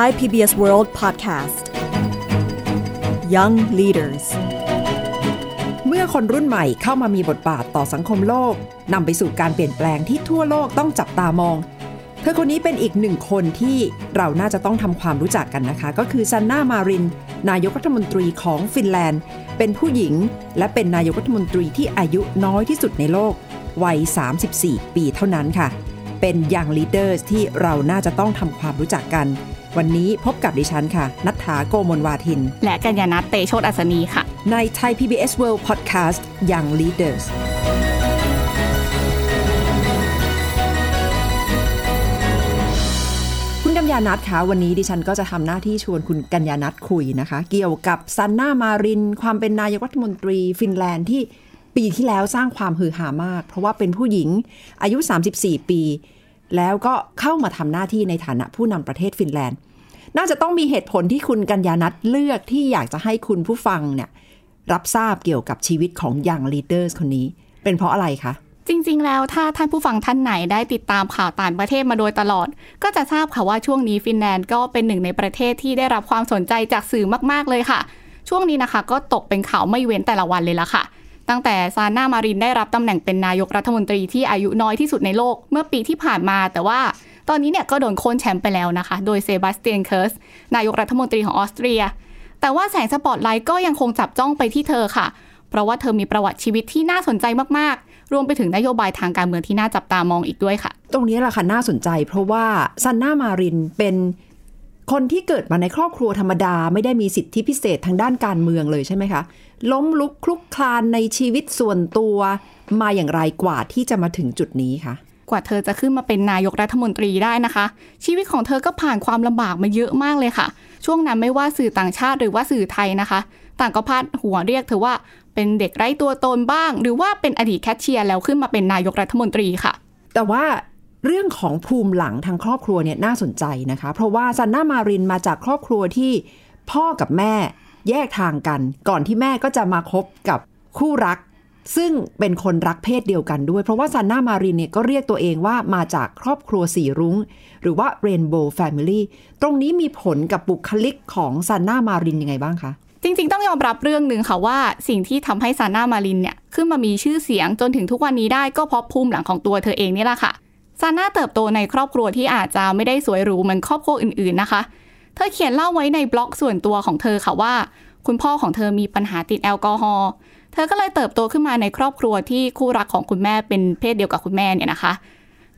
Thai PBS World Podcast Young Leaders เมื่อคนรุ่นใหม่เข้ามามีบทบาทต่อสังคมโลกนำไปสู่การเปลี่ยนแปลงที่ทั่วโลกต้องจับตามอง เธอคนนี้เป็นอีกหนึ่งคนที่เราน่าจะต้องทำความรู้จักกันนะคะ ก็คือซันนามาริน นายกรัฐมนตรีของฟินแลนด์ เป็นผู้หญิง และเป็นนายกรัฐมนตรีที่อายุน้อยที่สุดในโลก วัย 34 ปีเท่านั้นค่ะเป็น young leader ที่เราน่าจะต้องทำความรู้จักกัน วันนี้พบกับดิฉันค่ะ นัฐถาโกมลวาทิน และกัญญาณัทเตโชตอัศนีค่ะ ใน Thai PBS World Podcast Young Leaders คุณกัญญานัทคะวันนี้ดิฉันก็จะทำหน้าที่ชวนคุณกัญญานัทคุยนะคะ เกี่ยวกับซันนามาริน ความเป็นนายกรัฐมนตรีฟินแลนด์ที่ปีที่แล้วสร้างความฮือฮามาก เพราะว่าเป็นผู้หญิงอายุ 34 ปี แล้วก็เข้ามาทำหน้าที่ในฐานะผู้นำประเทศฟินแลนด์ น่าจะต้องมีเหตุผลที่คุณกัญญานัทเลือกที่อยากจะให้คุณผู้ฟังเนี่ยรับทราบเกี่ยวกับชีวิตของยังลีดเดอร์คนนี้ เป็นเพราะอะไรคะจริง ๆ แล้วถ้าท่านผู้ฟังท่านไหนได้ติดตามข่าวต่างประเทศมาโดยตลอด ก็จะทราบค่ะว่าช่วงนี้ฟินแลนด์ก็เป็นหนึ่งในประเทศที่ได้รับความสนใจจากสื่อมาก ๆ เลยค่ะ ช่วงนี้นะคะก็ตกเป็นข่าวไม่เว้นแต่ละวันเลยละค่ะ ตั้งแต่ซาน่ามารินได้รับตำแหน่งเป็นนายกรัฐมนตรีที่อายุน้อยที่สุดในโลกเมื่อปีที่ผ่านมา แต่ว่า ตอนนี้เนี่ยก็โดนโค่นแชมป์ไปแล้วนะคะ โดยเซบาสเตียนเคิร์สนายกรัฐมนตรีของออสเตรีย แต่ว่าแสงสปอตไลท์ก็ยังคงจับจ้องไปที่เธอค่ะ เพราะว่าเธอมีประวัติชีวิตที่น่าสนใจมากๆ รวมไปถึงนโยบายทางการเมืองที่น่าจับตามองอีกด้วยค่ะ ตรงนี้แหละค่ะน่าสนใจ เพราะว่าซันน่ามารินเป็นคนที่เกิดมาในครอบครัวธรรมดาไม่ได้มีสิทธิพิเศษทางด้านการเมืองเลยใช่ไหมคะ ล้มลุกคลุกคลานในชีวิตส่วนตัวมาอย่างไรกว่าที่จะมาถึงจุดนี้คะ กว่าเธอจะขึ้นมาเป็นนายกรัฐมนตรีได้นะคะ ชีวิตของเธอก็ผ่านความลำบากมาเยอะมากเลยค่ะ ช่วงนั้นไม่ว่าสื่อต่างชาติหรือว่าสื่อไทยนะคะ ต่างก็พาดหัวเรียกเธอว่าเป็นเด็กไร้ตัวตนบ้าง หรือว่าเป็นอดีตแคชเชียร์แล้วขึ้นมาเป็นนายกรัฐมนตรีค่ะ แต่ว่าเรื่องของภูมิหลังทางครอบครัวเนี่ยน่าสนใจนะคะ เพราะว่าซันน่ามารินมาจากครอบครัวที่พ่อกับแม่แยกทางกัน ก่อนที่แม่ก็จะมาคบกับคู่รัก ซึ่งเป็นคนรักเพศเดียวกันด้วย เพราะว่าซันนามารินเนี่ยก็เรียกตัวเองว่ามาจากครอบครัวสีรุง้ง หรือว่า Rainbow Family ตรงนี้มีผลกับบุคลิกของซันนามารินยังไงบ้างคะจริง ๆ ต้องยอมรับเรื่องหนึ่งค่ะว่าสิ่งที่ทำให้ซาน่ามารินเนี่ยขึ้นมามีชื่อเสียงจนถึงทุกวันนี้ได้ก็เพราะภูมิหลังของตัวเธอเองนี่แหละค่ะซาน่าเติบโตในครอบครัวที่อาจจะไม่ได้สวยหรูเหมือนครอบครัวอื่นๆนะคะ เธอเขียนเล่าไว้ในบล็อกส่วนตัวของเธอค่ะว่า คุณพ่อของเธอมีปัญหาติดแอลกอฮอล์ เธอก็เลยเติบโตขึ้นมาในครอบครัวที่คู่รักของคุณแม่เป็นเพศเดียวกับคุณแม่เนี่ยนะคะ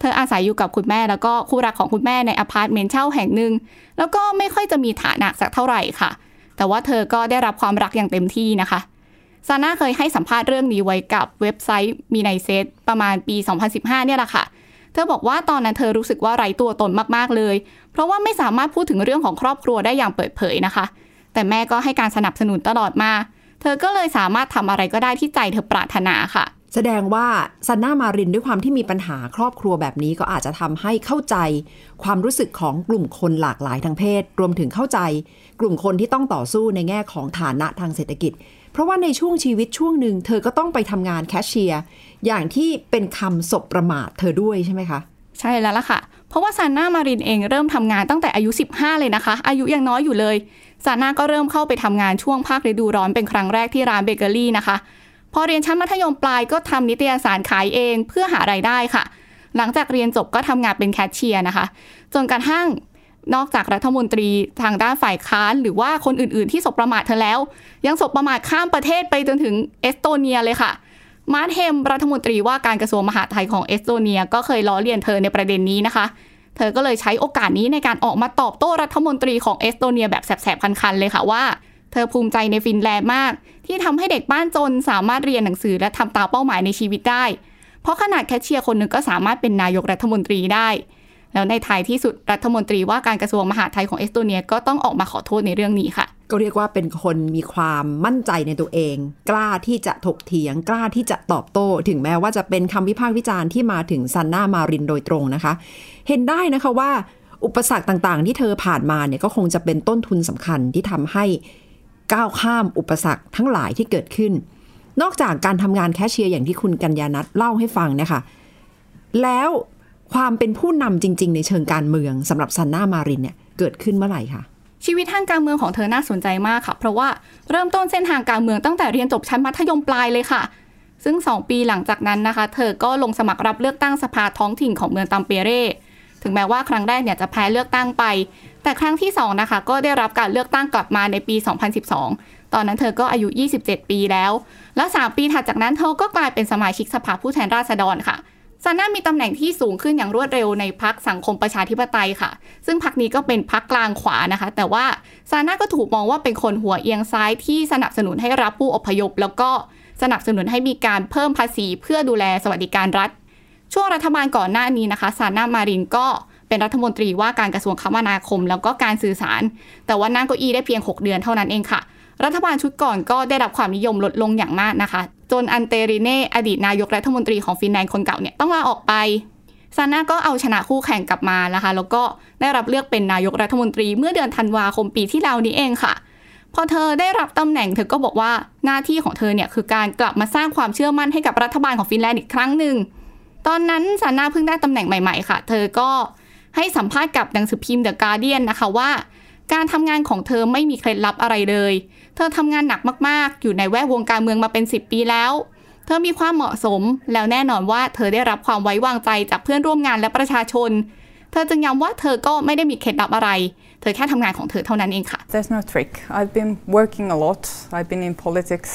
เธออาศัยอยู่กับคุณแม่แล้วก็คู่รักของคุณแม่ในอพาร์ตเมนต์เช่าแห่งหนึ่ง แล้วก็ไม่ค่อยจะมีฐานะสักเท่าไหร่ค่ะ แต่ว่าเธอก็ได้รับความรักอย่างเต็มที่นะคะซาน่าเคยให้สัมภาษณ์เรื่องนี้ไว้กับเว็บไซต์ Me Naiset ประมาณปี 2015 เนี่ยแหละค่ะ เธอบอกว่าตอนนั้นเธอรู้สึกว่าไร้ตัวตนมากๆเลย เพราะว่าไม่สามารถพูดถึงเรื่องของครอบครัวได้อย่างเปิดเผยนะคะ แต่แม่ก็ให้การสนับสนุนตลอดมาเเธอก็เลยสามารถทำอะไรก็ได้ที่ใจเธอปรารถนาค่ะ แสดงว่าซันน่ามารินด้วยความที่มีปัญหาครอบครัวแบบนี้ก็อาจจะทำให้เข้าใจ ความรู้สึกของกลุ่มคนหลากหลายทางเพศ รวมถึงเข้าใจ กลุ่มคนที่ต้องต่อสู้ในแง่ของฐานะทางเศรษฐกิจ เพราะว่าในช่วงชีวิตช่วงหนึ่งเธอก็ต้องไปทำงานแคชเชียร์อย่างที่เป็นคำศบประมาทเธอด้วยใช่ไหมคะ ใช่แล้วล่ะค่ะ เพราะว่าซาน่ามารินเองเริ่มทำงานตั้งแต่อายุ 15 เลยนะคะ อายุยังน้อยอยู่เลยซาน่าก็เริ่มเข้าไปทำงานช่วงภาคฤดูร้อนเป็นครั้งแรกที่ร้านเบเกอรี่นะคะ พอเรียนชั้นมัธยมปลายก็ทำนิตยสารขายเองเพื่อหารายได้ค่ะ หลังจากเรียนจบก็ทำงานเป็นแคชเชียร์นะคะ จนกระทั่งนอกจากรัฐมนตรีทางด้านฝ่ายค้าน หรือว่าคนอื่นๆ ที่สบประมาทเธอแล้ว ยังสบประมาทข้ามประเทศไปจนถึงเอสโตเนียเลยค่ะ มาร์ทเฮมรัฐมนตรีว่าการกระทรวงมหาดไทยของเอสโตเนีย ก็เคยล้อเลียนเธอในประเด็นนี้นะคะ เธอก็เลยใช้โอกาสนี้ในการออกมาตอบโต้รัฐมนตรีของเอสโตเนียแบบแสบๆ คันๆ เลยค่ะว่า เธอภูมิใจในฟินแลนด์มาก ที่ทำให้เด็กบ้านจนสามารถเรียนหนังสือและทำตามเป้าหมายในชีวิตได้ เพราะขนาดแคชเชียร์คนหนึ่งก็สามารถเป็นนายกรัฐมนตรีได้ แล้วในท้ายที่สุดรัฐมนตรีว่าการกระทรวงมหาดไทยของเอสโตเนียก็ต้องออกมาขอโทษในเรื่องนี้ค่ะ ก็เรียกว่าเป็นคนมีความมั่นใจในตัวเอง กล้าที่จะถกเถียง กล้าที่จะตอบโต้ ถึงแม้ว่าจะเป็นคำวิพากษ์วิจารณ์ที่มาถึงซันน่ามารินโดยตรงนะคะ เห็นได้นะคะว่าอุปสรรคต่างๆ ที่เธอผ่านมาเนี่ยก็คงจะเป็นต้นทุนสำคัญที่ทำให้ก้าวข้ามอุปสรรคทั้งหลายที่เกิดขึ้น นอกจากการทำงานแคชเชียร์อย่างที่คุณกัญญานัทเล่าให้ฟังเนะคะ แล้วความเป็นผู้นำจริง ๆ ในเชิงการเมืองสำหรับซันน่ามารินเนี่ยเกิดขึ้นเมื่อไหร่คะ ชีวิตทางการเมืองของเธอน่าสนใจมากค่ะ เพราะว่าเริ่มต้นเส้นทางการเมืองตั้งแต่เรียนจบชั้นมัธยมปลายเลยค่ะ ซึ่ง 2 ปีหลังจากนั้นนะคะ เธอก็ลงสมัครรับเลือกตั้งสภาท้องถิ่นของเมืองตัมเปเร่ถึงแม้ว่าครั้งแรกเนี่ยจะแพ้เลือกตั้งไป แต่ครั้งที่2นะคะก็ได้รับการเลือกตั้งกลับมาในปี 2012 ตอนนั้นเธอก็อายุ 27 ปีแล้ว และ 3 ปีถัดจากนั้นเธอก็กลายเป็นสมาชิกสภาผู้แทนราษฎรค่ะ ซาน่ามีตำแหน่งที่สูงขึ้นอย่างรวดเร็วในพักสังคมประชาธิปไตยค่ะ ซึ่งพักนี้ก็เป็นพักกลางขวานะคะ แต่ว่าซาน่าก็ถูกมองว่าเป็นคนหัวเอียงซ้ายที่สนับสนุนให้รับผู้อพยพ แล้วก็สนับสนุนให้มีการเพิ่มภาษีเพื่อดูแลสวัสดิการรัฐ ช่วงรัฐบาลก่อนหน้านี้นะคะซาน่ามารินก็เป็นรัฐมนตรีว่าการกระทรวงคมนาคม แล้วก็การสื่อสาร แต่ว่านั่งเก้าอี้ได้เพียง 6 เดือนเท่านั้นเองค่ะ รัฐบาลชุดก่อนก็ได้รับความนิยมลดลงอย่างมากนะคะ จนอันเตริเน่อดีตนายกรัฐมนตรีของฟินแลนด์คนเก่าเนี่ยต้องลาออกไปซาน่าก็เอาชนะคู่แข่งกลับมานะคะ แล้วก็ได้รับเลือกเป็นนายกรัฐมนตรีเมื่อเดือนธันวาคมปีที่แล้วนี้เองค่ะ พอเธอได้รับตำแหน่งเธอก็บอกว่าหน้าที่ของเธอเนี่ยคือการกลับมาสร้างความเชื่อมั่นให้กับรัฐบาลของฟินแลนด์อีกครั้งหนึ่ง ตอนนั้นซาน่าเพิ่งได้ตำแหน่งใหม่ๆค่ะ เธอก็ให้สัมภาษณ์กับหนังสือพิมพ์เดอะการเดียนนะคะว่า การทำงานของเธอไม่มีเคล็ดลับอะไรเลย เธอทำงานหนักมากๆ อยู่ในแวดวงการเมืองมาเป็น 10 ปีแล้ว เธอมีความเหมาะสม แล้วแน่นอนว่าเธอได้รับความไว้วางใจจากเพื่อนร่วมงานและประชาชน เธอจึงย้ำว่าเธอก็ไม่ได้มีเคล็ดลับอะไร เธอแค่ทำงานของเธอเท่านั้นเองค่ะ There's no trick I've been working a lot I've been in politics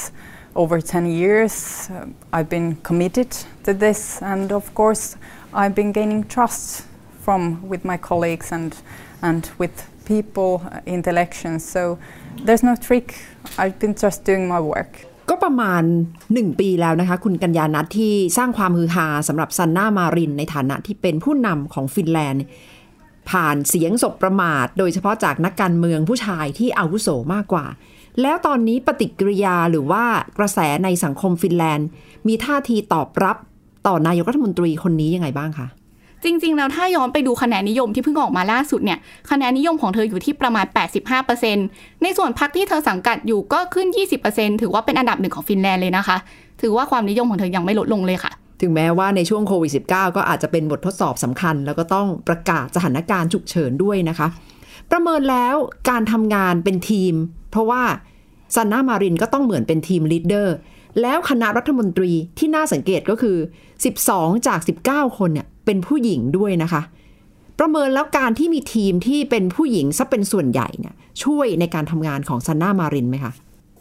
over 10 years I've been committed to this and of course I've been gaining trust from with my colleagues and and with people in the elections so there's no trick I've been just doing my work ก็ประมาณ 1 ปีแล้วนะคะ คุณกัญญานัทที่สร้างความฮือฮาสำหรับซันนามารินในฐานะที่เป็นผู้นำของฟินแลนด์ ผ่านเสียงศพประมาท โดยเฉพาะจากนักการเมืองผู้ชายที่อาวุโสมากกว่า แล้วตอนนี้ปฏิกิริยาหรือว่ากระแสในสังคมฟินแลนด์ มีท่าทีตอบรับต่อนายกรัฐมนตรีคนนี้ยังไงบ้างคะ จริงๆ แล้วถ้าย้อนไปดูคะแนนนิยมที่เพิ่งออกมาล่าสุดเนี่ย คะแนนนิยมของเธออยู่ที่ประมาณ 85%ในส่วนพรรคที่เธอสังกัดอยู่ก็ขึ้น 20%ถือว่าเป็นอันดับหนึ่งของฟินแลนด์เลยนะคะ ถือว่าความนิยมของเธอยังไม่ลดลงเลยค่ะ ถึงแม้ว่าในช่วงโควิด -19 ก็อาจจะเป็นบททดสอบสำคัญ แล้วก็ต้องประกาศสถานการณ์ฉุกเฉินด้วยนะคะ ประเมินแล้วการทำงานเป็นทีม เพราะว่าซันนามารินก็ต้องเหมือนเป็น team leader แล้วคณะรัฐมนตรีที่น่าสังเกตก็คือ 12 จาก 19 คนเนี่ยเป็นผู้หญิงด้วยนะคะ ประเมินแล้วการที่มีทีมที่เป็นผู้หญิงซะเป็นส่วนใหญ่เนี่ยช่วยในการทำงานของซันนามารินไหมคะ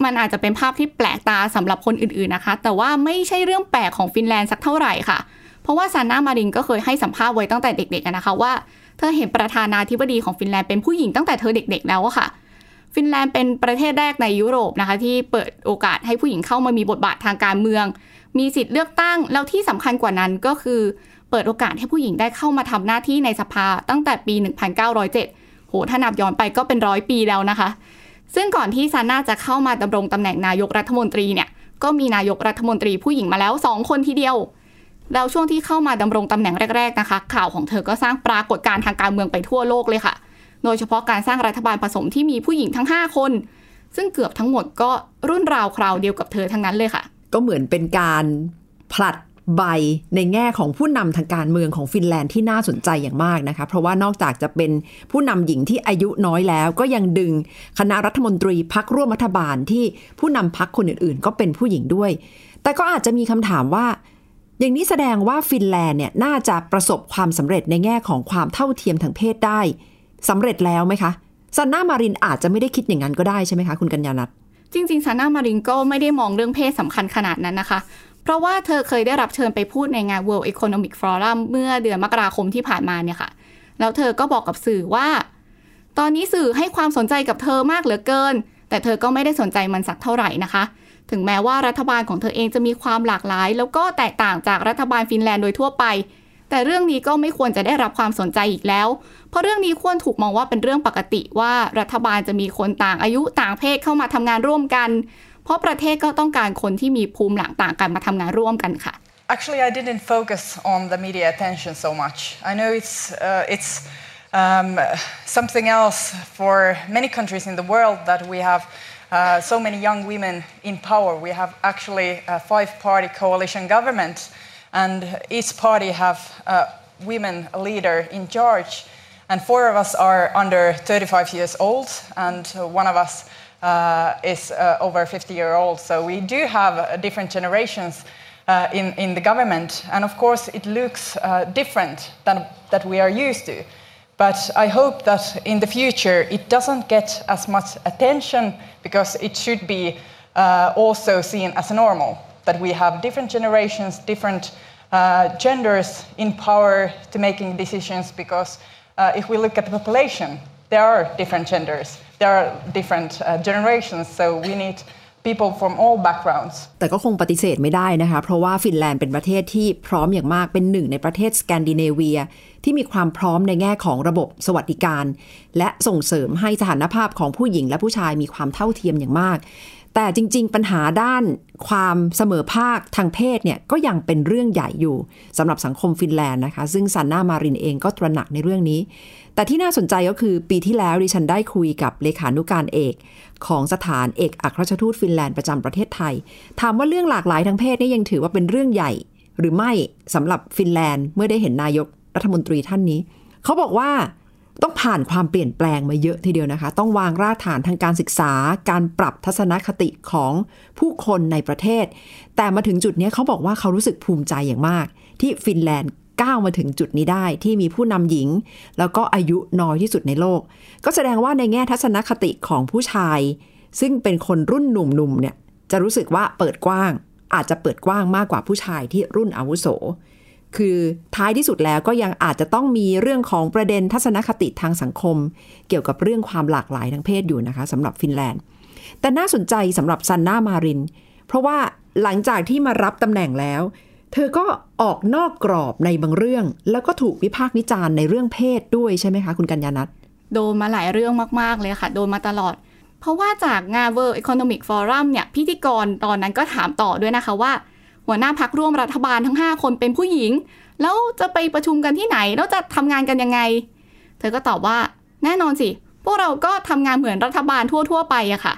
มันอาจจะเป็นภาพที่แปลกตาสำหรับคนอื่นๆนะคะ แต่ว่าไม่ใช่เรื่องแปลกของฟินแลนด์สักเท่าไหร่ค่ะ เพราะว่าซานนามารินก็เคยให้สัมภาษณ์ไว้ตั้งแต่เด็กๆนะคะว่า เธอเห็นประธานาธิบดีของฟินแลนด์เป็นผู้หญิงตั้งแต่เธอเด็กๆแล้วอะค่ะ ฟินแลนด์เป็นประเทศแรกในยุโรปนะคะ ที่เปิดโอกาสให้ผู้หญิงเข้ามามีบทบาททางการเมือง มีสิทธิ์เลือกตั้งแล้วที่สำคัญกว่านั้นก็คือ เปิดโอกาสให้ผู้หญิงได้เข้ามาทำหน้าที่ในสภาตั้งแต่ปี 1907 โหถ้านับย้อนไปก็เป็นร้อยปีแล้วนะคะ ซึ่งก่อนที่ซาน่าจะเข้ามาดำรงตำแหน่งนายกรัฐมนตรีเนี่ยก็มีนายกรัฐมนตรีผู้หญิงมาแล้ว 2 คนทีเดียวแล้วช่วงที่เข้ามาดำรงตำแหน่งแรก ๆนะคะ ข่าวของเธอก็สร้างปรากฏการณ์ทางการเมืองไปทั่วโลกเลยค่ะ โดยเฉพาะการสร้างรัฐบาลผสมที่มีผู้หญิงทั้ง 5 คน ซึ่งเกือบทั้งหมดก็รุ่นราวคราวเดียวกับเธอทั้งนั้นเลยค่ะ ก็เหมือนเป็นการผลัดใบในแง่ของผู้นำทางการเมืองของฟินแลนด์ที่น่าสนใจอย่างมากนะคะ เพราะว่านอกจากจะเป็นผู้นำหญิงที่อายุน้อยแล้ว ก็ยังดึงคณะรัฐมนตรีพรรคร่วมรัฐบาลที่ผู้นำพรรคคนอื่นๆ ก็เป็นผู้หญิงด้วย แต่ก็อาจจะมีคำถามว่า อย่างนี้แสดงว่าฟินแลนด์เนี่ยน่าจะประสบความสำเร็จในแง่ของความเท่าเทียมทางเพศได้ สำเร็จแล้วไหมคะซันนามารินอาจจะไม่ได้คิดอย่างนั้นก็ได้ใช่ไหมคะคุณกัญญาณัทจริงๆซาน่ามารินก็ไม่ได้มองเรื่องเพศสำคัญขนาดนั้นนะคะ เพราะว่าเธอเคยได้รับเชิญไปพูดในงาน World Economic Forum เมื่อเดือนมกราคมที่ผ่านมาเนี่ยค่ะ แล้วเธอก็บอกกับสื่อว่า ตอนนี้สื่อให้ความสนใจกับเธอมากเหลือเกิน แต่เธอก็ไม่ได้สนใจมันสักเท่าไหร่นะคะ ถึงแม้ว่ารัฐบาลของเธอเองจะมีความหลากหลาย แล้วก็แตกต่างจากรัฐบาลฟินแลนด์โดยทั่วไป แต่เรื่องนี้ก็ไม่ควรจะได้รับความสนใจอีกแล้ว เพราะเรื่องนี้ควรถูกมองว่าเป็นเรื่องปกติว่ารัฐบาลจะมีคนต่างอายุต่างเพศเข้ามาทำงานร่วมกัน เพราะประเทศก็ต้องการคนที่มีภูมิหลังต่างกันมาทำงานร่วมกันค่ะ Actually, I didn't focus on the media attention so much. I know it's uh, it's um, something else for many countries in the world that we have uh, so many young women in power. We have actually a five-party coalition government, and each party have uh, women leader in charge, and four of us are under 35 years old, and one of us uh, is uh, over 50 year old. So we do have uh, different generations uh, in, in the government, and of course it looks uh, different than that we are used to. But I hope that in the future it doesn't get as much attention because it should be uh, also seen as normal that we have different generations, different uh, genders in power to making decisions because uh, if we look at the population, there are different genders, there are different uh, generations, so we need people from all backgrounds แต่ก็คงปฏิเสธไม่ได้นะคะ เพราะว่าฟินแลนด์เป็นประเทศที่พร้อมอย่างมากเป็นหนึ่งในประเทศสแกนดิเนเวีย ที่มีความพร้อมในแง่ของระบบสวัสดิการ และส่งเสริมให้สถานภาพของผู้หญิงและผู้ชายมีความเท่าเทียมอย่างมาก แต่จริง ๆ ปัญหาด้านความเสมอภาคทางเพศเนี่ยก็ยังเป็นเรื่องใหญ่อยู่สำหรับสังคมฟินแลนด์นะคะ ซึ่งซันนามารินเองก็ตระหนักในเรื่องนี้ แต่ที่น่าสนใจก็คือปีที่แล้วดิฉันได้คุยกับเลขานุการเอก ของสถานเอกอัครราชทูตฟินแลนด์ประจำประเทศไทย ถามว่าเรื่องหลากหลายทางเพศนี่ยังถือว่าเป็นเรื่องใหญ่ หรือไม่สำหรับฟินแลนด์เมื่อได้เห็นนายกรัฐมนตรีท่านนี้ เขาบอกว่า ต้องผ่านความเปลี่ยนแปลงมาเยอะทีเดียวนะคะ ต้องวางรากฐานทางการศึกษา การปรับทัศนคติของผู้คนในประเทศ แต่มาถึงจุดนี้เขาบอกว่าเขารู้สึกภูมิใจอย่างมาก ที่ฟินแลนด์ก้าวมาถึงจุดนี้ได้ที่มีผู้นำหญิง แล้วก็อายุน้อยที่สุดในโลก ก็แสดงว่าในแง่ทัศนคติของผู้ชาย ซึ่งเป็นคนรุ่นหนุ่มๆเนี่ยจะรู้สึกว่าเปิดกว้าง อาจจะเปิดกว้างมากกว่าผู้ชายที่รุ่นอาวุโส คือท้ายที่สุดแล้วก็ยังอาจจะต้องมีเรื่องของประเด็นทัศนคติทางสังคม เกี่ยวกับเรื่องความหลากหลายทางเพศอยู่นะคะสำหรับฟินแลนด์ แต่น่าสนใจสำหรับซันนามาริน เพราะว่าหลังจากที่มารับตำแหน่งแล้ว เธอก็ออกนอกกรอบในบางเรื่อง แล้วก็ถูกวิพากษ์วิจารณ์ในเรื่องเพศด้วยใช่ไหมคะคุณกัญญานัทโดนมาหลายเรื่องมาก ๆ เลยค่ะ โดนมาตลอด เพราะว่าจากงาน World Economic Forum เนี่ยพิธีกรตอนนั้นก็ถามต่อด้วยนะคะว่า หัวหน้าพักร่วมรัฐบาลทั้ง 5 คนเป็นผู้หญิง แล้วจะไปประชุมกันที่ไหน แล้วจะทำงานกันยังไง เธอก็ตอบว่าแน่นอนสิ พวกเราก็ทำงานเหมือนรัฐบาลทั่ว ๆ ไปอะค่ะ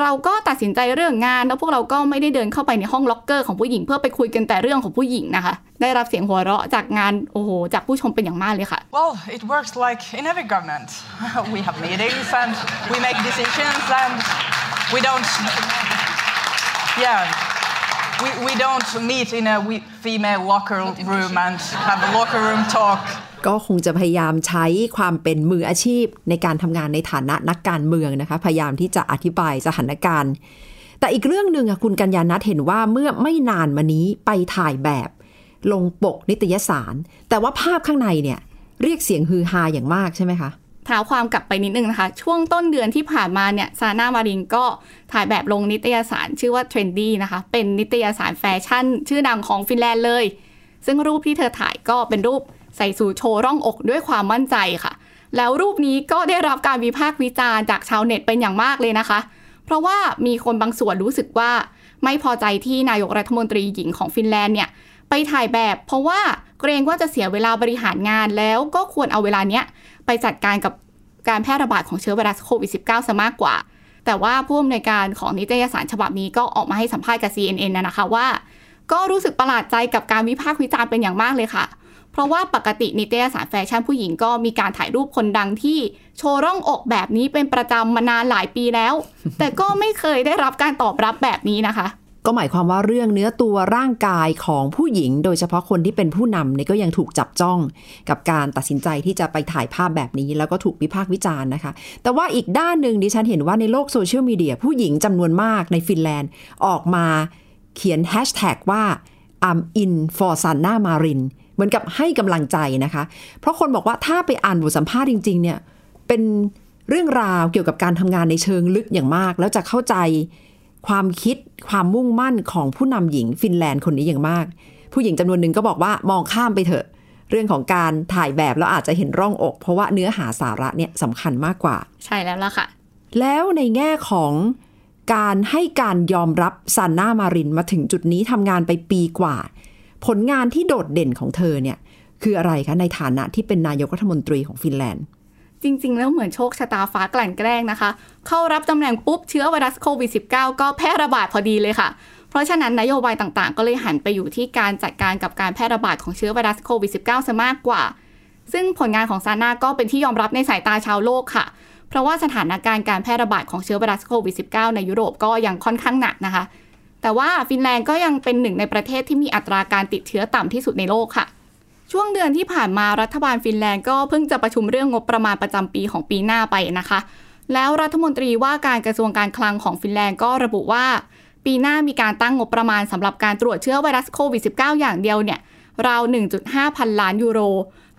เราก็ตัดสินใจเรื่องงาน แล้วพวกเราก็ไม่ได้เดินเข้าไปในห้องล็อกเกอร์ของผู้หญิง เพื่อไปคุยกันแต่เรื่องของผู้หญิงนะคะ ได้รับเสียงหัวเราะจากงานโอ้โหจากผู้ชมเป็นอย่างมากเลยค่ะ Well, it works like in every government. we have meetings and we make decisions and we don't. Yeah. We, we don't meet in a female locker room and have a locker room talk. ก็คงจะพยายามใช้ความเป็นมืออาชีพในการทำงานในฐานะนักการเมืองนะคะ พยายามที่จะอธิบายสถานการณ์ แต่อีกเรื่องหนึ่งคุณกัญญานัทเห็นว่าเมื่อไม่นานมานี้ไปถ่ายแบบ ลงปกนิตยสาร แต่ว่าภาพข้างในเนี่ย เรียกเสียงฮือฮาอย่างมากใช่ไหมคะ ท้าความกลับไปนิดนึงนะคะ ช่วงต้นเดือนที่ผ่านมาเนี่ยซาน่ามารินก็ถ่ายแบบลงนิตยสารชื่อว่า Trendy นะคะ เป็นนิตยสารแฟชั่น ชื่อดังของฟินแลนด์เลย ซึ่งรูปที่เธอถ่ายก็เป็นรูปใส่สูทโชว์ร่องอกด้วยความมั่นใจค่ะ แล้วรูปนี้ก็ได้รับการวิพากษ์วิจารณ์จากชาวเน็ตเป็นอย่างมากเลยนะคะ เพราะว่ามีคนบางส่วนรู้สึกว่าไม่พอใจที่นายกรัฐมนตรีหญิงของฟินแลนด์เนี่ยไปถ่ายแบบ เพราะว่าเกรงว่าจะเสียเวลาบริหารงานแล้วก็ควรเอาเวลาเนี้ย ไปจัดการกับการแพร่ระบาดของเชื้อไวรัสโควิด -19 ซะมากกว่า แต่ว่าผู้อำนวยการของนิตยสารฉบับนี้ก็ออกมาให้สัมภาษณ์กับ CNN นะนะคะว่า ก็รู้สึกประหลาดใจกับการวิพากษ์วิจารณ์เป็นอย่างมากเลยค่ะ เพราะว่าปกตินิตยสารแฟชั่นผู้หญิงก็มีการถ่ายรูปคนดังที่โชว์ร่องอกแบบนี้เป็นประจำมานานหลายปีแล้ว แต่ก็ไม่เคยได้รับการตอบรับแบบนี้นะคะ ก็หมายความว่าเรื่องเนื้อตัวร่างกายของผู้หญิง โดยเฉพาะคนที่เป็นผู้นำเนี่ยก็ยังถูกจับจ้องกับการตัดสินใจที่จะไปถ่ายภาพแบบนี้ แล้วก็ถูกวิพากษ์วิจารณ์นะคะ แต่ว่าอีกด้านหนึ่งดิฉันเห็นว่าในโลกโซเชียลมีเดียผู้หญิงจำนวนมากในฟินแลนด์ออกมาเขียนแฮชแท็กว่า I'm in for Sanna Marin เหมือนกับให้กำลังใจนะคะ เพราะคนบอกว่าถ้าไปอ่านบทสัมภาษณ์จริง ๆ เนี่ย เป็นเรื่องราวเกี่ยวกับการทำงานในเชิงลึกอย่างมาก แล้วจะเข้าใจ ความคิดความมุ่งมั่นของผู้นำหญิงฟินแลนด์คนนี้อย่างมาก ผู้หญิงจำนวนหนึ่งก็บอกว่ามองข้ามไปเถอะ เรื่องของการถ่ายแบบแล้วอาจจะเห็นร่องอก เพราะว่าเนื้อหาสาระเนี่ยสำคัญมากกว่า ใช่แล้วล่ะค่ะ แล้วในแง่ของการให้การยอมรับซันนามารินมาถึงจุดนี้ทำงานไปปีกว่า ผลงานที่โดดเด่นของเธอเนี่ยคืออะไรคะในฐานะที่เป็นนายกรัฐมนตรีของฟินแลนด์ จริง ๆ แล้วเหมือนโชคชะตาฟ้ากลั่นแกล้งนะคะ เข้ารับตำแหน่งปุ๊บเชื้อไวรัสโควิด -19 ก็แพร่ระบาดพอดีเลยค่ะ เพราะฉะนั้นนโยบายต่างๆ ก็เลยหันไปอยู่ที่การจัดการกับการแพร่ระบาดของเชื้อไวรัสโควิด -19 ซะมากกว่า ซึ่งผลงานของซาน่าก็เป็นที่ยอมรับในสายตาชาวโลกค่ะ เพราะว่าสถานการณ์การแพร่ระบาดของเชื้อไวรัสโควิด -19 ในยุโรปก็ยังค่อนข้างหนักนะคะ แต่ว่าฟินแลนด์ก็ยังเป็นหนึ่งในประเทศที่มีอัตราการติดเชื้อต่ำที่สุดในโลกค่ะ ช่วงเดือนที่ผ่านมารัฐบาลฟินแลนด์ก็เพิ่งจะประชุมเรื่องงบประมาณประจำปีของปีหน้าไปนะคะ แล้วรัฐมนตรีว่าการกระทรวงการคลังของฟินแลนด์ก็ระบุว่า ปีหน้ามีการตั้งงบประมาณสำหรับการตรวจเชื้อไวรัสโควิด -19 อย่างเดียวเนี่ยราว 1.5 พันล้านยูโร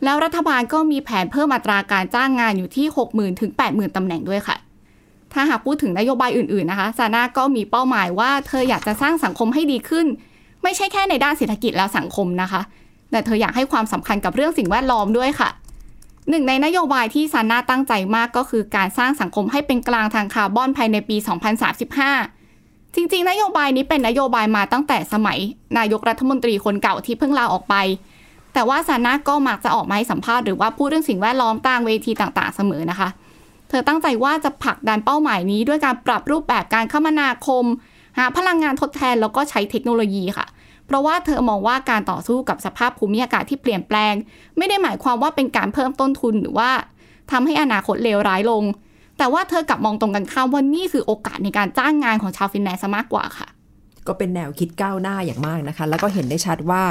แล้วรัฐบาลก็มีแผนเพิ่มอัตราการจ้างงานอยู่ที่ 60,000 ถึง 80,000 ตำแหน่งด้วยค่ะ ถ้าหากพูดถึงนโยบายอื่นๆนะคะ ซาน่าก็มีเป้าหมายว่าเธออยากจะสร้างสังคมให้ดีขึ้น ไม่ใช่แค่ในด้านเศรษฐกิจและสังคมนะคะ แต่เธออยากให้ความสำคัญกับเรื่องสิ่งแวดล้อมด้วยค่ะ หนึ่งในนโยบายที่ซาน่าตั้งใจมากก็คือการสร้างสังคมให้เป็นกลางทางคาร์บอนภายในปี 2035 จริงๆ นโยบายนี้เป็นนโยบายมาตั้งแต่สมัย นายกรัฐมนตรีคนเก่าที่เพิ่งลาออกไป แต่ว่าซาน่าก็มักจะออกมาให้สัมภาษณ์หรือว่าพูดเรื่องสิ่งแวดล้อมต่างเวทีต่างๆ เสมอนะคะ เธอตั้งใจว่าจะผลักดันเป้าหมายนี้ด้วยการปรับรูปแบบการคมนาคม หาพลังงานทดแทนแล้วก็ใช้เทคโนโลยีค่ะเพราะว่าเธอมองว่าการต่อสู้กับสภาพภูมิอากาศที่เปลี่ยนแปลง ไม่ได้หมายความว่าเป็นการเพิ่มต้นทุนหรือว่าทำให้อนาคตเลวร้ายลง แต่ว่าเธอกลับมองตรงกันข้ามว่านี่คือโอกาสในการจ้างงานของชาวฟินแลนด์ซะมากกว่าค่ะ ก็เป็นแนวคิดก้าวหน้าอย่างมากนะคะ แล้วก็เห็นได้ชัดว่า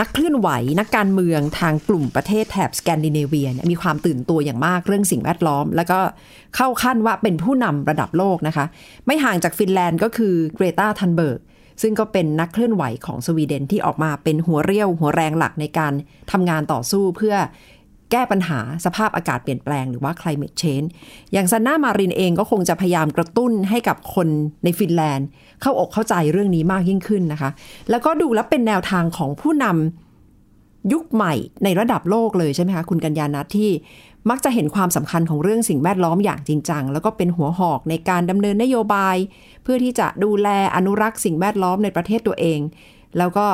นักเคลื่อนไหวนักการเมืองทางกลุ่มประเทศแถบสแกนดิเนเวียเนี่ยมีความตื่นตัวอย่างมากเรื่องสิ่งแวดล้อม แล้วก็เข้าขั้นว่าเป็นผู้นำระดับโลกนะคะ ไม่ห่างจากฟินแลนด์ก็คือเกรตาทันเบิร์ก ซึ่งก็เป็นนักเคลื่อนไหวของสวีเดนที่ออกมาเป็นหัวเรี่ยวหัวแรงหลักในการทำงานต่อสู้เพื่อแก้ปัญหาสภาพอากาศเปลี่ยนแปลงหรือว่า climate change อย่างซันนามารินเองก็คงจะพยายามกระตุ้นให้กับคนในฟินแลนด์ เข้าอกเข้าใจเรื่องนี้มากยิ่งขึ้นนะคะ แล้วก็ดูแล้วเป็นแนวทางของผู้นำยุคใหม่ในระดับโลกเลยใช่ไหมคะ คุณกัญญาณัทที่ มักจะเห็นความสำคัญของเรื่องสิ่งแวดล้อมอย่างจริงจัง แล้วก็เป็นหัวหอกในการดำเนินนโยบาย เพื่อที่จะดูแลอนุรักษ์สิ่งแวดล้อมในประเทศตัวเอง แล้วก็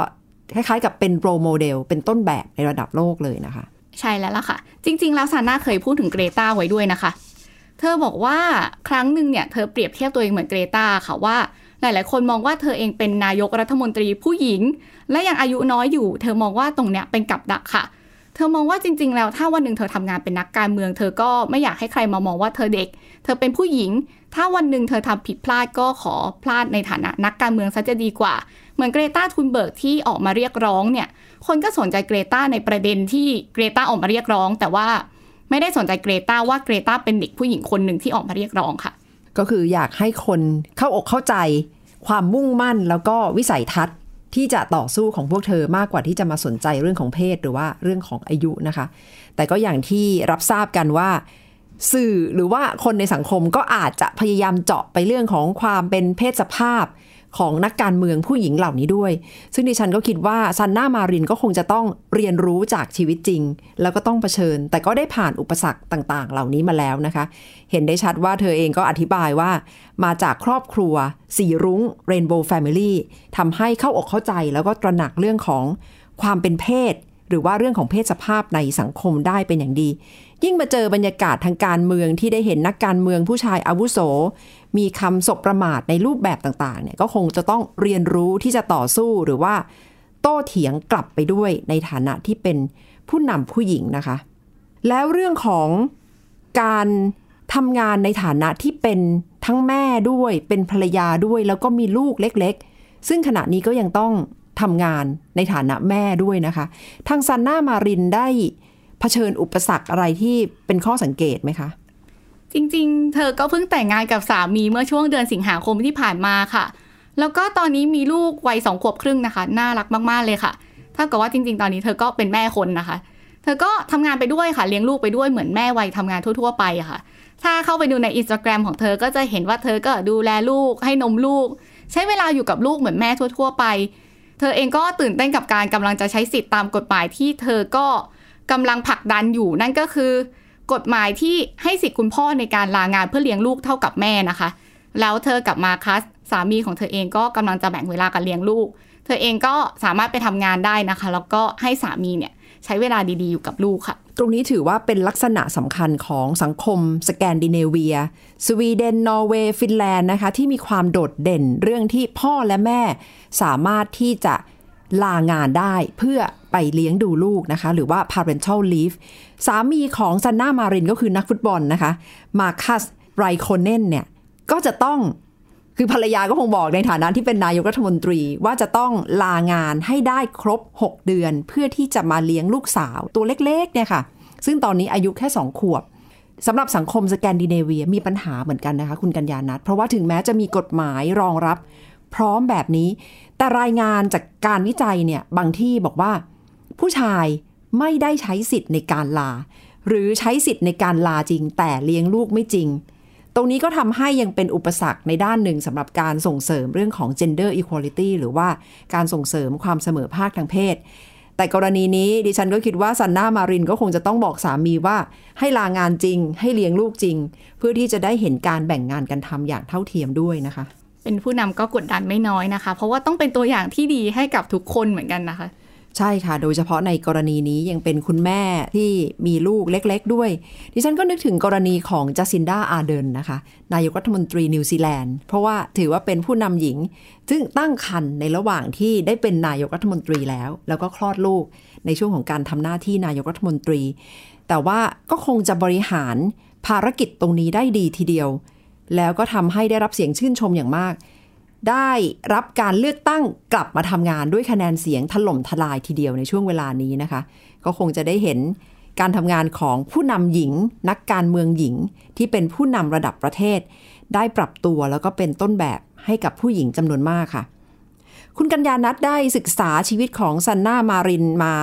คล้ายๆ กับเป็น role model เป็นต้นแบบในระดับโลกเลยนะคะ ใช่แล้วล่ะค่ะ จริง ๆ แล้วซาน่าเคยพูดถึงเกรตาไว้ด้วยนะคะ เธอบอกว่าครั้งหนึ่งเนี่ยเธอเปรียบเทียบตัวเองเหมือนเกรตาค่ะว่าหลาย ๆ คนมองว่าเธอเองเป็นนายกรัฐมนตรีผู้หญิง และยังอายุน้อยอยู่ เธอมองว่าตรงเนี้ยเป็นกับดักค่ะเเธอมองว่าจริง ๆ แล้วถ้าวันหนึ่งเธอทำงานเป็นนักการเมือง เธอก็ไม่อยากให้ใครมามองว่าเธอเด็ก เธอเป็นผู้หญิง ถ้าวันหนึ่งเธอทำผิดพลาดก็ขอพลาดในฐานะนักการเมืองซะจะดีกว่า เหมือนเกรตาทุนเบิร์กที่ออกมาเรียกร้องเนี่ย คนก็สนใจเกรตาในประเด็นที่เกรตาออกมาเรียกร้อง แต่ว่าไม่ได้สนใจเกรตาว่าเกรตาเป็นเด็กผู้หญิงคนหนึ่งที่ออกมาเรียกร้องค่ะ ก็คืออยากให้คนเข้าอกเข้าใจความมุ่งมั่นแล้วก็วิสัยทัศน์ ที่จะต่อสู้ของพวกเธอมากกว่าที่จะมาสนใจเรื่องของเพศหรือว่าเรื่องของอายุนะคะ แต่ก็อย่างที่รับทราบกันว่า สื่อหรือว่าคนในสังคมก็อาจจะพยายามเจาะไปเรื่องของความเป็นเพศสภาพ ของนักการเมืองผู้หญิงเหล่านี้ด้วย ซึ่งดิฉันก็คิดว่าซันน่ามารินก็คงจะต้องเรียนรู้จากชีวิตจริง แล้วก็ต้องเผชิญ แต่ก็ได้ผ่านอุปสรรคต่าง ๆ เหล่านี้มาแล้วนะคะ เห็นได้ชัดว่าเธอเองก็อธิบายว่า มาจากครอบครัว สีรุ้งเรนโบว์แฟมิลี่ทำให้เข้าอกเข้าใจแล้วก็ตระหนักเรื่องของความเป็นเพศ หรือว่าเรื่องของเพศสภาพในสังคมได้เป็นอย่างดี ยิ่งมาเจอบรรยากาศทางการเมืองที่ได้เห็นนักการเมืองผู้ชายอาวุโส มีคำศบประมาทในรูปแบบต่างๆเนี่ยก็คงจะต้องเรียนรู้ที่จะต่อสู้หรือว่า โต้เถียงกลับไปด้วยในฐานะที่เป็นผู้นำผู้หญิงนะคะ แล้วเรื่องของการทำงานในฐานะที่เป็นทั้งแม่ด้วย เป็นภรรยาด้วย แล้วก็มีลูกเล็ก ๆ ซึ่งขณะนี้ก็ยังต้อง ทำงานในฐานะแม่ด้วยนะคะ ทางซันน่ามารินได้เผชิญอุปสรรคอะไรที่เป็นข้อสังเกตไหมคะ จริงๆ เธอก็เพิ่งแต่งงานกับสามีเมื่อช่วงเดือนสิงหาคมที่ผ่านมาค่ะ แล้วก็ตอนนี้มีลูกวัยสองขวบครึ่งนะคะ น่ารักมากๆเลยค่ะถ้ากับว่าจริง ๆ ตอนนี้เธอก็เป็นแม่คนนะคะ เธอก็ทำงานไปด้วยค่ะเลี้ยงลูกไปด้วยเหมือนแม่วัยทำงานทั่ว ๆ ไปอะค่ะ ถ้าเข้าไปดูในอินสตาแกรมของเธอก็จะเห็นว่าเธอก็ดูแลลูกให้นมลูก ใช้เวลาอยู่กับลูกเหมือนแม่ทั่ว ๆ ไป เธอเองก็ตื่นเต้นกับการกำลังจะใช้สิทธิ์ตามกฎหมายที่เธอก็กำลังผลักดันอยู่ นั่นก็คือกฎหมายที่ให้สิทธิ์คุณพ่อในการลางานเพื่อเลี้ยงลูกเท่ากับแม่นะคะ แล้วเธอกับมาคัสสามีของเธอเองก็กำลังจะแบ่งเวลากันเลี้ยงลูก เธอเองก็สามารถไปทำงานได้นะคะ แล้วก็ให้สามีเนี่ย ใช้เวลาดีๆอยู่กับลูกค่ะ ตรงนี้ถือว่าเป็นลักษณะสำคัญของสังคมสแกนดิเนเวีย สวีเดน นอร์เวย์ ฟินแลนด์นะคะ ที่มีความโดดเด่นเรื่องที่พ่อและแม่สามารถที่จะลางานได้เพื่อไปเลี้ยงดูลูกนะคะ หรือว่า parental leave สามีของซันน่ามารินก็คือนักฟุตบอลนะคะ มาคัสไรโคเนนเนี่ย ก็จะต้อง คือภรรยาก็คงบอกในฐานะที่เป็นนายกรัฐมนตรีว่าจะต้องลางานให้ได้ครบ 6 เดือน เพื่อที่จะมาเลี้ยงลูกสาวตัวเล็กๆเนี่ยค่ะ ซึ่งตอนนี้อายุแค่ 2 ขวบสำหรับสังคมสแกนดิเนเวียมีปัญหาเหมือนกันนะคะ คุณกัญญานัทเพราะว่าถึงแม้จะมีกฎหมายรองรับ พร้อมแบบนี้ แต่รายงานจากการวิจัยเนี่ยบางที่บอกว่า ผู้ชายไม่ได้ใช้สิทธิ์ในการลา หรือใช้สิทธิ์ในการลาจริง แต่เลี้ยงลูกไม่จริง ตรงนี้ก็ทำให้ยังเป็นอุปสรรคในด้านหนึ่งสำหรับการส่งเสริมเรื่องของ gender equality หรือว่าการส่งเสริมความเสมอภาคทางเพศ แต่กรณีนี้ดิฉันก็คิดว่าซันน่ามารินก็คงจะต้องบอกสามีว่า ให้ลางานจริง ให้เลี้ยงลูกจริง เพื่อที่จะได้เห็นการแบ่งงานกันทำอย่างเท่าเทียมด้วยนะคะ เป็นผู้นำก็กดดันไม่น้อยนะคะ เพราะว่าต้องเป็นตัวอย่างที่ดีให้กับทุกคนเหมือนกันนะคะ ใช่ค่ะ โดยเฉพาะในกรณีนี้ยังเป็นคุณแม่ที่มีลูกเล็ก ๆ ด้วย ดิฉันก็นึกถึงกรณีของจัสินดาอาเดนนะคะ นายกรัฐมนตรีนิวซีแลนด์ เพราะว่าถือว่าเป็นผู้นำหญิง ซึ่งตั้งครรภ์ในระหว่างที่ได้เป็นนายกรัฐมนตรีแล้ว แล้วก็คลอดลูกในช่วงของการทำหน้าที่นายกรัฐมนตรี แต่ว่าก็คงจะบริหารภารกิจตรงนี้ได้ดีทีเดียว แล้วก็ทำให้ได้รับเสียงชื่นชมอย่างมาก ได้รับการเลือกตั้งกลับมาทำงานด้วยคะแนนเสียงถล่มทลายทีเดียวในช่วงเวลานี้นะคะ ก็คงจะได้เห็นการทำงานของผู้นำหญิง นักการเมืองหญิง ที่เป็นผู้นำระดับประเทศ ได้ปรับตัวแล้วก็เป็นต้นแบบให้กับผู้หญิงจำนวนมากค่ะ คุณกัญญานัทได้ศึกษาชีวิตของซันน่ามารินมา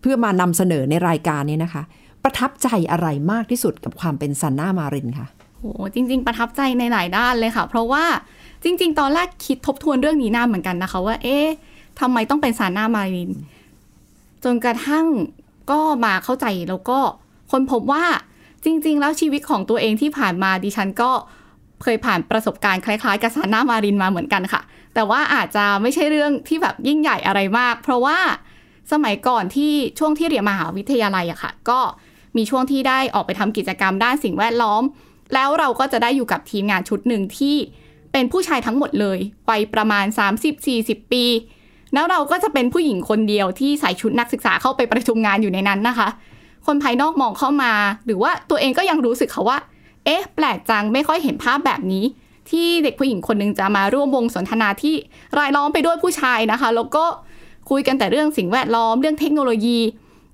เพื่อมานำเสนอในรายการนี้นะคะ ประทับใจอะไรมากที่สุดกับความเป็นซันน่ามารินคะโหจริง ๆ ประทับใจในหลายด้านเลยค่ะ เพราะว่า จริง ๆ ตอนแรกคิดทบทวนเรื่องนี้นานเหมือนกันนะคะ ว่า เอ๊ะทำไมต้องเป็นซาน่ามาริน จนกระทั่งก็มาเข้าใจแล้วก็คนพบว่าจริง ๆ แล้วชีวิตของตัวเองที่ผ่านมาดิฉันก็เคยผ่านประสบการณ์คล้ายๆกับซาน่ามารินมาเหมือนกันค่ะ แต่ว่าอาจจะไม่ใช่เรื่องที่แบบยิ่งใหญ่อะไรมาก เพราะว่าสมัยก่อนที่ช่วงที่เรียนมหาวิทยาลัยอะค่ะ ก็มีช่วงที่ได้ออกไปทำกิจกรรมด้านสิ่งแวดล้อม แล้วเราก็จะได้อยู่กับทีมงานชุดหนึ่งที่ เป็นผู้ชายทั้งหมดเลยวัยประมาณ 30-40 ปี แล้วเราก็จะเป็นผู้หญิงคนเดียวที่ใส่ชุดนักศึกษาเข้าไปประชุมงานอยู่ในนั้นนะคะ คนภายนอกมองเข้ามา หรือว่าตัวเองก็ยังรู้สึกค่ะว่า เอ๊ะ แปลกจังไม่ค่อยเห็นภาพแบบนี้ ที่เด็กผู้หญิงคนหนึ่งจะมาร่วมวงสนทนาที่รายล้อมไปด้วยผู้ชายนะคะ แล้วก็คุยกันแต่เรื่องสิ่งแวดล้อมเรื่องเทคโนโลยี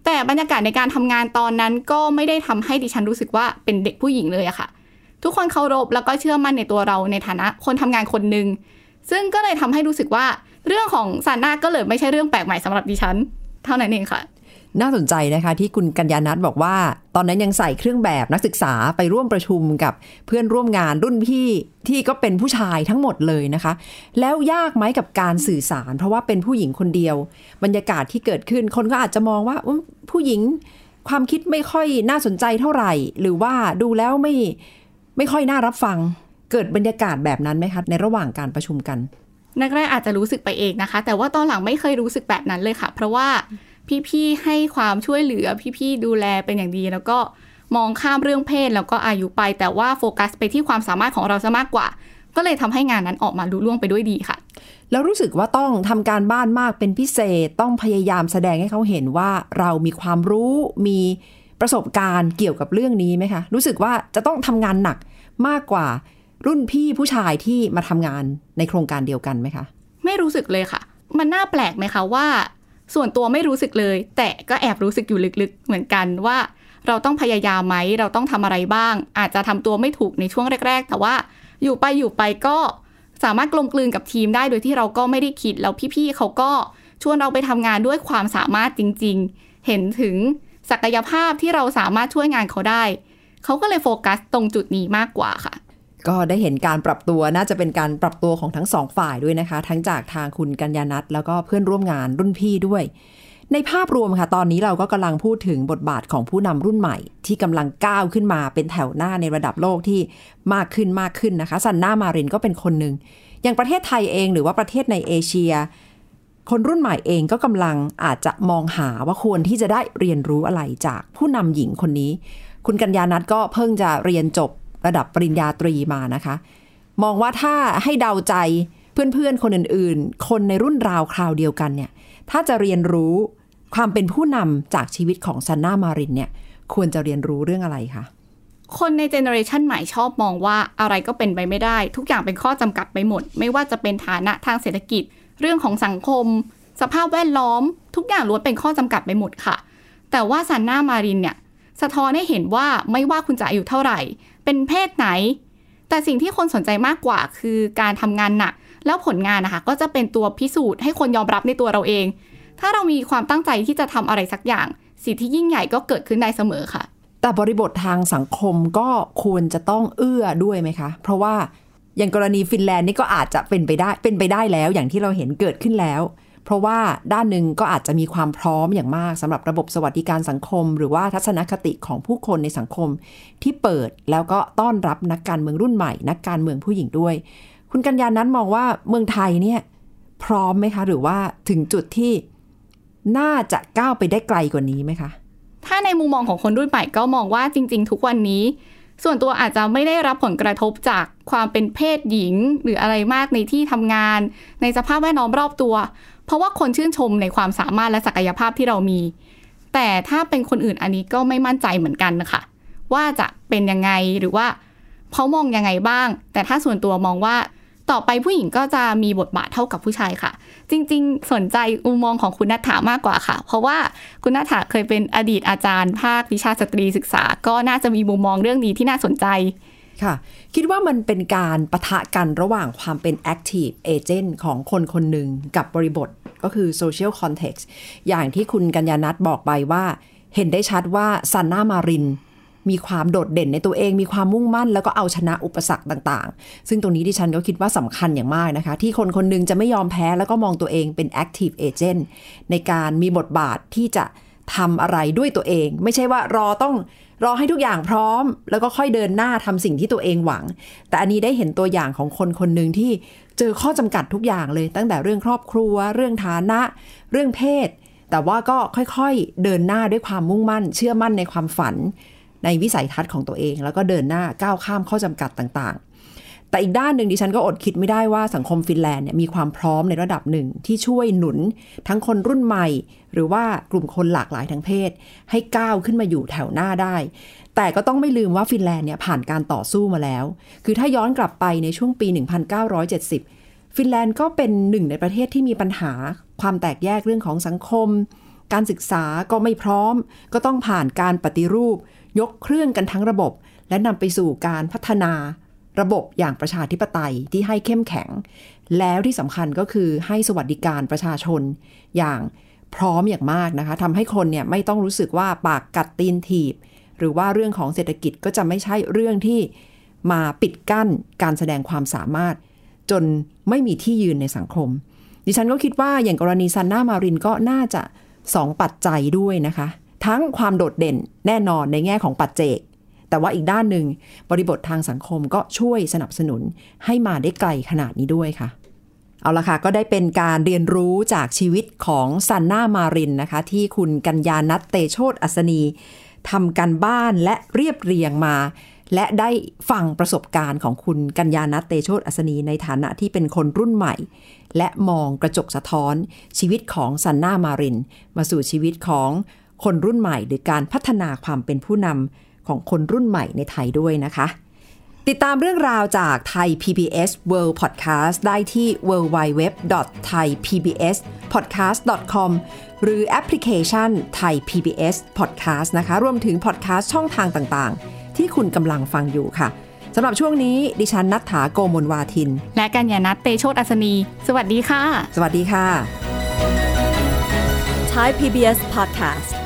แต่บรรยากาศในการทำงานตอนนั้นก็ไม่ได้ทำให้ดิฉันรู้สึกว่าเป็นเด็กผู้หญิงเลยอะค่ะ ทุกคนเคารพแล้วก็เชื่อมั่นในตัวเราในฐานะคนทำงานคนหนึ่งซึ่งก็เลยทำให้รู้สึกว่าเรื่องของซาน่าก็เลยไม่ใช่เรื่องแปลกใหม่สำหรับดิฉัน เท่านั้นเองค่ะ น่าสนใจนะคะที่คุณกัญญานัทบอกว่า ตอนนั้นยังใส่เครื่องแบบนักศึกษาไปร่วมประชุมกับเพื่อนร่วมงานรุ่นพี่ที่ก็เป็นผู้ชายทั้งหมดเลยนะคะ แล้วยากไหมกับการสื่อสาร เพราะว่าเป็นผู้หญิงคนเดียว บรรยากาศที่เกิดขึ้นคนก็อาจจะมองว่าผู้หญิงความคิดไม่ค่อยน่าสนใจเท่าไหร่ หรือว่าดูแล้วไม่ ไม่ค่อยน่ารับฟังเกิดบรรยากาศแบบนั้นไหมคะในระหว่างการประชุมกันแรกๆอาจจะรู้สึกไปเองนะคะ แต่ว่าตอนหลังไม่เคยรู้สึกแบบนั้นเลยค่ะ เพราะว่าพี่ๆให้ความช่วยเหลือพี่ๆดูแลเป็นอย่างดี แล้วก็มองข้ามเรื่องเพศแล้วก็อายุไป แต่ว่าโฟกัสไปที่ความสามารถของเราซะมากกว่า ก็เลยทำให้งานนั้นออกมาลุล่วงไปด้วยดีค่ะ แล้วรู้สึกว่าต้องทำการบ้านมากเป็นพิเศษต้องพยายามแสดงให้เขาเห็นว่าเรามีความรู้มี ประสบการณ์เกี่ยวกับเรื่องนี้ไหมคะ รู้สึกว่าจะต้องทำงานหนักมากกว่ารุ่นพี่ผู้ชายที่มาทำงานในโครงการเดียวกันไหมคะ ไม่รู้สึกเลยค่ะ มันน่าแปลกไหมคะว่า ส่วนตัวไม่รู้สึกเลย แต่ก็แอบรู้สึกอยู่ลึกๆ เหมือนกันว่า เราต้องพยายามไหมเราต้องทำอะไรบ้าง อาจจะทำตัวไม่ถูกในช่วงแรก ๆ แต่ว่าอยู่ไปอยู่ไปก็สามารถกลมกลืนกับทีมได้โดยที่เราก็ไม่ได้คิดแล้วพี่ๆเขาก็ชวนเราไปทำงานด้วยความสามารถจริง ๆ เห็นถึง ศักยภาพที่เราสามารถช่วยงานเขาได้ เขาก็เลยโฟกัสตรงจุดนี้มากกว่าค่ะ ก็ได้เห็นการปรับตัวน่าจะเป็นการปรับตัวของทั้งสองฝ่ายด้วยนะคะ ทั้งจากทางคุณกัญญานัทแล้วก็เพื่อนร่วมงานรุ่นพี่ด้วย ในภาพรวมค่ะ ตอนนี้เราก็กำลังพูดถึงบทบาทของผู้นำรุ่นใหม่ ที่กำลังก้าวขึ้นมาเป็นแถวหน้าในระดับโลกที่มากขึ้นมากขึ้นนะคะซันน่ามารินก็เป็นคนหนึ่งอย่างประเทศไทยเองหรือว่าประเทศในเอเชีย คนรุ่นใหม่เองก็กำลังอาจจะมองหาว่าควรที่จะได้เรียนรู้อะไรจากผู้นำหญิงคนนี้ คุณกัญญานัทก็เพิ่งจะเรียนจบระดับปริญญาตรีมานะคะ มองว่าถ้าให้เดาใจเพื่อนๆ คนอื่นๆ คนในรุ่นราวคราวเดียวกันเนี่ย ถ้าจะเรียนรู้ความเป็นผู้นำจากชีวิตของซันน่ามารินเนี่ย ควรจะเรียนรู้เรื่องอะไรคะ คนในเจเนอเรชันใหม่ชอบมองว่าอะไรก็เป็นไปไม่ได้ ทุกอย่างเป็นข้อจำกัดไปหมด ไม่ว่าจะเป็นฐานะทางเศรษฐกิจ เรื่องของสังคม สภาพแวดล้อม ทุกอย่างล้วนเป็นข้อจำกัดไปหมดค่ะ แต่ว่าซันนามารินเนี่ยสะท้อนให้เห็นว่าไม่ว่าคุณจะอายุเท่าไหร่ เป็นเพศไหน แต่สิ่งที่คนสนใจมากกว่าคือการทำงานหนัก แล้วผลงานนะคะ ก็จะเป็นตัวพิสูจน์ให้คนยอมรับในตัวเราเอง ถ้าเรามีความตั้งใจที่จะทำอะไรสักอย่าง สิ่งที่ยิ่งใหญ่ก็เกิดขึ้นได้เสมอค่ะ แต่บริบททางสังคมก็ควรจะต้องเอื้อด้วยไหมคะ เพราะว่า อย่างกรณีฟินแลนด์นี่ก็อาจจะเป็นไปได้เป็นไปได้แล้ว อย่างที่เราเห็นเกิดขึ้นแล้ว เพราะว่าด้านหนึ่งก็อาจจะมีความพร้อมอย่างมากสำหรับระบบสวัสดิการสังคม หรือว่าทัศนคติของผู้คนในสังคม ที่เปิดแล้วก็ต้อนรับนักการเมืองรุ่นใหม่ นักการเมืองผู้หญิงด้วย คุณกัญญานั้นมองว่าเมืองไทยเนี่ยพร้อมไหมคะ หรือว่าถึงจุดที่น่าจะก้าวไปได้ไกลกว่านี้ไหมคะถ้าในมุมมองของคนรุ่นใหม่ก็มองว่าจริง ๆ ทุกวันนี้ ส่วนตัวอาจจะไม่ได้รับผลกระทบจากความเป็นเพศหญิง หรืออะไรมากในที่ทำงาน ในสภาพแวดล้อมรอบตัว เพราะว่าคนชื่นชมในความสามารถและศักยภาพที่เรามี แต่ถ้าเป็นคนอื่นอันนี้ก็ไม่มั่นใจเหมือนกันนะคะว่าจะเป็นยังไงหรือว่าเขามองยังไงบ้าง แต่ถ้าส่วนตัวมองว่า ต่อไปผู้หญิงก็จะมีบทบาทเท่ากับผู้ชายค่ะ จริง ๆ สนใจมุมมองของคุณนัฐามากกว่าค่ะ เพราะว่าคุณนัฐาเคยเป็นอดีตอาจารย์ ภาควิชาสตรีศึกษา ก็น่าจะมีมุมมองเรื่องนี้ที่น่าสนใจค่ะ คิดว่ามันเป็นการปะทะกันระหว่างความเป็น active agent ของคนคนหนึ่งกับบริบทก็คือ social context อย่างที่คุณกัญญานัทบอกไปว่า เห็นได้ชัดว่าซันน่ามาริน มีความโดดเด่นในตัวเอง มีความมุ่งมั่น แล้วก็เอาชนะอุปสรรคต่างๆ ซึ่งตรงนี้ดิฉันก็คิดว่าสำคัญอย่างมากนะคะ ที่คนคนหนึงจะไม่ยอมแพ้แล้วก็มองตัวเองเป็น active agent ในการมีบทบาทที่จะทำอะไรด้วยตัวเอง ไม่ใช่ว่ารอต้องรอให้ทุกอย่างพร้อม แล้วก็ค่อยเดินหน้าทำสิ่งที่ตัวเองหวัง แต่อันนี้ได้เห็นตัวอย่างของคนคนหนึ่งที่เจอข้อจำกัดทุกอย่างเลย ตั้งแต่เรื่องครอบครัว เรื่องฐานะ เรื่องเพศ แต่ว่าก็ค่อยๆเดินหน้าด้วยความมุ่งมั่น เชื่อมั่นในความฝัน ในวิสัยทัศน์ของตัวเอง แล้วก็เดินหน้าก้าวข้ามข้อจำกัดต่างๆ แต่อีกด้านหนึ่งดิฉันก็อดคิดไม่ได้ว่าสังคมฟินแลนด์เนี่ยมีความพร้อมในระดับหนึ่งที่ช่วยหนุนทั้งคนรุ่นใหม่ หรือว่ากลุ่มคนหลากหลายทางเพศ ให้ก้าวขึ้นมาอยู่แถวหน้าได้ แต่ก็ต้องไม่ลืมว่าฟินแลนด์เนี่ยผ่านการต่อสู้มาแล้ว คือถ้าย้อนกลับไปในช่วงปี 1970ฟินแลนด์ก็เป็นหนึ่งในประเทศที่มีปัญหาความแตกแยกเรื่องของสังคม การศึกษาก็ไม่พร้อม ก็ต้องผ่านการปฏิรูป ยกเครื่องกันทั้งระบบ และนำไปสู่การพัฒนาระบบอย่างประชาธิปไตยที่ให้เข้มแข็ง แล้วที่สำคัญก็คือให้สวัสดิการประชาชนอย่างพร้อมอย่างมากนะคะทำให้คนเนี่ยไม่ต้องรู้สึกว่าปากกัดตีนถีบ หรือว่าเรื่องของเศรษฐกิจก็จะไม่ใช่เรื่องที่มาปิดกั้นการแสดงความสามารถ จนไม่มีที่ยืนในสังคม ดิฉันก็คิดว่าอย่างกรณีซันนามารินก็น่าจะสองปัจจัยด้วยนะคะ ทั้งความโดดเด่นแน่นอนในแง่ของปัจเจก แต่ว่าอีกด้านหนึ่งบริบททางสังคมก็ช่วยสนับสนุนให้มาได้ไกลขนาดนี้ด้วยค่ะ เอาละค่ะ ก็ได้เป็นการเรียนรู้จากชีวิตของซันนามารินนะคะ ที่คุณกัญญานัทเตโชตอัศนีทำกันบ้านและเรียบเรียงมา และได้ฟังประสบการณ์ของคุณกัญญานัทเตโชตอัศนีในฐานะที่เป็นคนรุ่นใหม่ และมองกระจกสะท้อนชีวิตของซันนามาริน มาสู่ชีวิตของ คนรุ่นใหม่หรือการพัฒนาความเป็นผู้นำของคนรุ่นใหม่ในไทยด้วยนะคะ ติดตามเรื่องราวจากไทย PBS World Podcast ได้ที่ www.thaipbspodcast.com หรือแอปพลิเคชัน Thai PBS Podcast นะคะ รวมถึงพอดแคสต์ช่องทางต่างๆ ที่คุณกำลังฟังอยู่ค่ะสำหรับช่วงนี้ดิฉันนัฐถาโกมลวาทิน และกัญญานัทเตโชตอัศนี สวัสดีค่ะ สวัสดีค่ะ Thai PBS podcast.